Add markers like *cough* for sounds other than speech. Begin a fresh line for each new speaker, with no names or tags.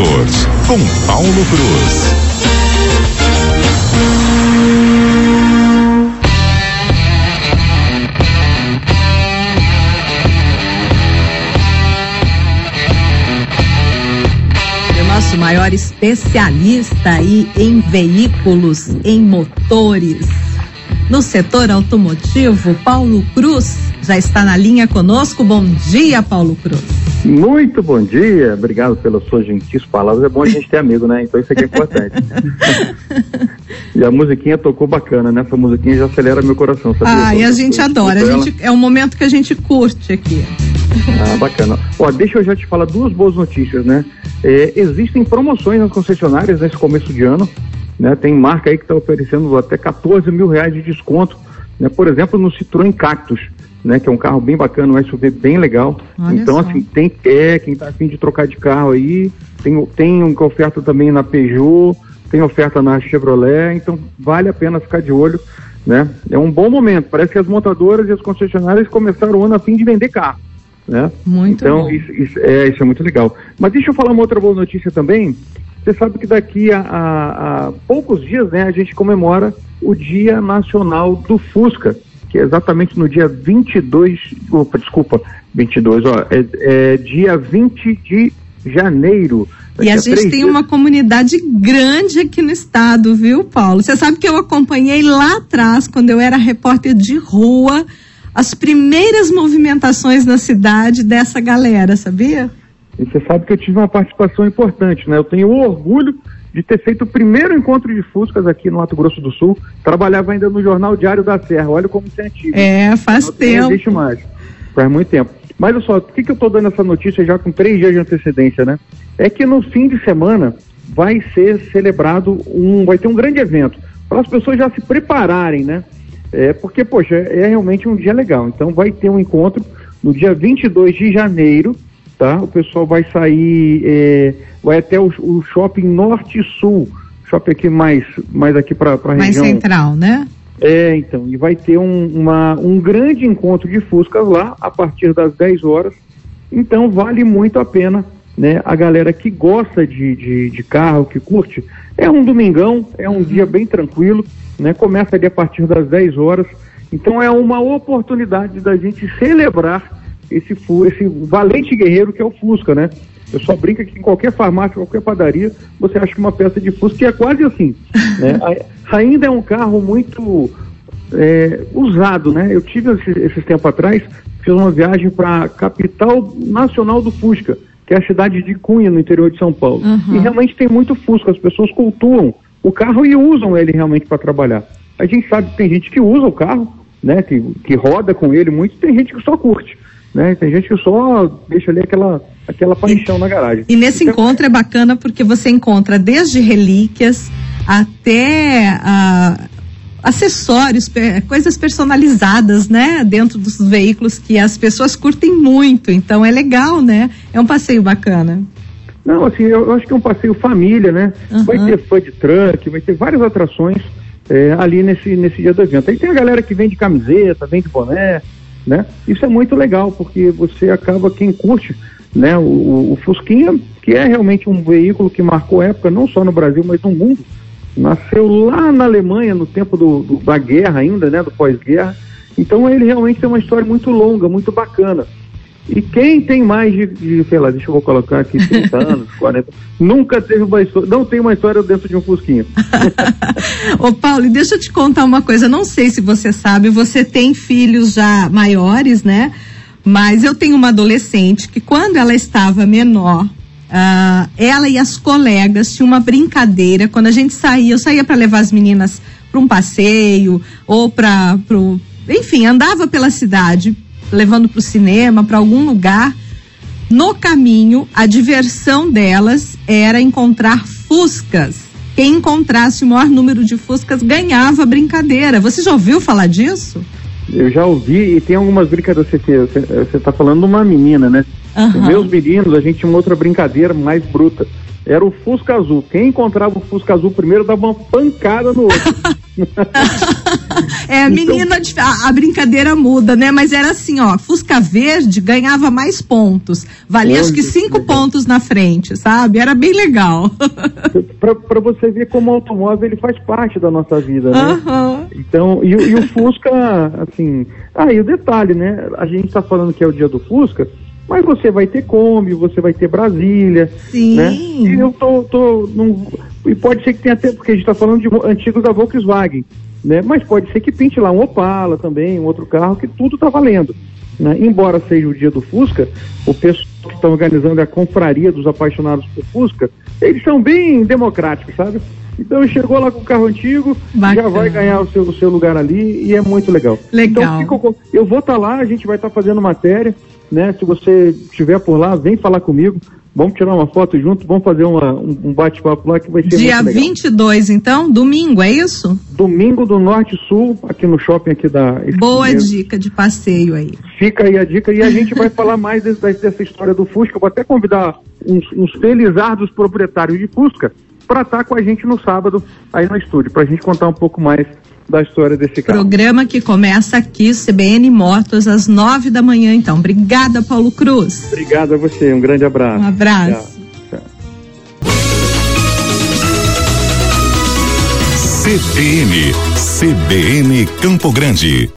Motors, com Paulo Cruz.
nosso maior especialista aí em veículos, em motores. No setor automotivo, Paulo Cruz já está na linha conosco. Bom dia, Paulo Cruz.
Muito bom dia, obrigado pelas suas gentis palavras. É bom a gente ter amigo, né? Então isso aqui é importante. *laughs* e a musiquinha tocou bacana, né? Essa musiquinha já acelera meu coração.
Sabia? Ah, e a gente adora. A gente, é um momento que a gente curte aqui.
Ah, bacana. Ó, deixa eu já te falar duas boas notícias, né? É, existem promoções nas concessionárias nesse começo de ano. Né? Tem marca aí que está oferecendo até 14 mil reais de desconto. Né? Por exemplo, no Citroën Cactus, né? que é um carro bem bacana, um SUV bem legal. Olha então, só. assim, tem é, quem está afim de trocar de carro aí, tem, tem uma oferta também na Peugeot, tem oferta na Chevrolet, então vale a pena ficar de olho. Né? É um bom momento. Parece que as montadoras e as concessionárias começaram o ano a fim de vender carro. Né?
Muito
então,
bom.
Isso, isso, é, isso é muito legal. Mas deixa eu falar uma outra boa notícia também. Você sabe que daqui a, a, a poucos dias né, a gente comemora o Dia Nacional do Fusca, que é exatamente no dia 22, opa, desculpa, 22, ó, é, é dia 20 de janeiro.
E a gente tem dias. uma comunidade grande aqui no estado, viu, Paulo? Você sabe que eu acompanhei lá atrás, quando eu era repórter de rua, as primeiras movimentações na cidade dessa galera, sabia?
E você sabe que eu tive uma participação importante, né? Eu tenho o orgulho de ter feito o primeiro encontro de Fuscas aqui no Mato Grosso do Sul. Trabalhava ainda no Jornal Diário da Serra. Olha como você é antigo.
É, faz não, tempo. Não
existe mais. Faz muito tempo. Mas olha só, por que, que eu estou dando essa notícia já com três dias de antecedência, né? É que no fim de semana vai ser celebrado um, vai ter um grande evento para as pessoas já se prepararem, né? É, porque, poxa, é realmente um dia legal. Então vai ter um encontro no dia 22 de janeiro, tá? O pessoal vai sair, é, vai até o, o, shopping Norte Sul, shopping aqui mais, mais aqui para a região.
Mais central, né?
É, então, e vai ter um, uma, um grande encontro de Fuscas lá a partir das 10 horas. Então vale muito a pena, né? A galera que gosta de, de, de carro, que curte, é um domingão, é um uhum. dia bem tranquilo né? Começa ali a partir das 10 horas. Então é uma oportunidade da gente celebrar esse, esse valente guerreiro que é o Fusca, né? Eu só brinco que em qualquer farmácia, qualquer padaria, você acha uma peça de Fusca que é quase assim. Né? *laughs* Ainda é um carro muito é, usado, né? Eu tive esse, esse tempo atrás, fiz uma viagem para a capital nacional do Fusca, que é a cidade de Cunha, no interior de São Paulo. Uhum. E realmente tem muito Fusca, as pessoas cultuam o carro e usam ele realmente para trabalhar. A gente sabe que tem gente que usa o carro, né, que, que roda com ele muito, tem gente que só curte. Né? Tem gente que só deixa ali aquela, aquela paixão
e,
na garagem.
E nesse então, encontro é bacana porque você encontra desde relíquias até uh, acessórios, coisas personalizadas, né? Dentro dos veículos que as pessoas curtem muito. Então é legal, né? É um passeio bacana.
Não, assim, eu, eu acho que é um passeio família, né? Uhum. Vai ter food truck, vai ter várias atrações é, ali nesse, nesse dia do evento. Aí tem a galera que vende camiseta, vende boné, né? Isso é muito legal, porque você acaba, quem curte, né, o, o Fusquinha, que é realmente um veículo que marcou época, não só no Brasil, mas no mundo. Nasceu lá na Alemanha, no tempo do, do da guerra ainda, né, do pós-guerra. Então ele realmente tem uma história muito longa, muito bacana. E quem tem mais de, de, sei lá, deixa eu colocar aqui, 30 *laughs* anos, 40, nunca teve uma história, não tem uma história dentro de um Fusquinha. *laughs*
Ô Paulo, deixa eu te contar uma coisa, não sei se você sabe, você tem filhos já maiores, né? Mas eu tenho uma adolescente que quando ela estava menor, uh, ela e as colegas tinham uma brincadeira, quando a gente saía, eu saía para levar as meninas para um passeio ou para, enfim, andava pela cidade levando para o cinema, para algum lugar. No caminho, a diversão delas era encontrar fuscas. Quem encontrasse o maior número de fuscas ganhava a brincadeira. Você já ouviu falar disso?
Eu já ouvi e tem algumas brincadeiras. Você está falando de uma menina, né? Uhum. Meus meninos, a gente tinha uma outra brincadeira mais bruta. Era o Fusca Azul. Quem encontrava o Fusca Azul primeiro dava uma pancada no outro. *laughs*
é, a menina, então, a, a, brincadeira muda, né? Mas era assim, ó, Fusca Verde ganhava mais pontos. Valia acho que cinco pontos na frente, sabe? Era bem legal.
para você ver como o automóvel ele faz parte da nossa vida, né? Uhum. Então, e, e, o Fusca, assim. Ah, e o detalhe, né? A gente está falando que é o dia do Fusca, mas você vai ter Kombi, você vai ter Brasília. Sim. Né? E eu tô. tô num, e pode ser que tenha até, porque a gente está falando de antigos da Volkswagen. Né? Mas pode ser que pinte lá um Opala também, um outro carro, que tudo está valendo. Né? Embora seja o dia do Fusca, o pessoal que está organizando a confraria dos apaixonados por Fusca, eles são bem democráticos, sabe? Então chegou lá com o carro antigo, Bacana. já vai ganhar o seu, o seu lugar ali e é muito legal.
Legal.
Então fico, eu vou estar tá lá, a gente vai estar tá fazendo matéria, né? Se você estiver por lá, vem falar comigo. Vamos tirar uma foto junto, vamos fazer uma, um bate-papo lá que vai ser
Dia muito legal. 22, então, domingo, é isso?
Domingo do Norte Sul, aqui no shopping aqui da.
Boa dica de passeio aí.
Fica aí a dica e a gente vai *laughs* falar mais desse, dessa história do Fusca. Eu vou até convidar uns, uns felizardos proprietários de Fusca para estar com a gente no sábado aí no estúdio, para a gente contar um pouco mais da história desse carro.
Programa que começa aqui, CBN Motos, às nove da manhã, então. Obrigada, Paulo Cruz.
Obrigado a você, um grande abraço.
Um abraço. Tchau.
CBN, CBN Campo Grande.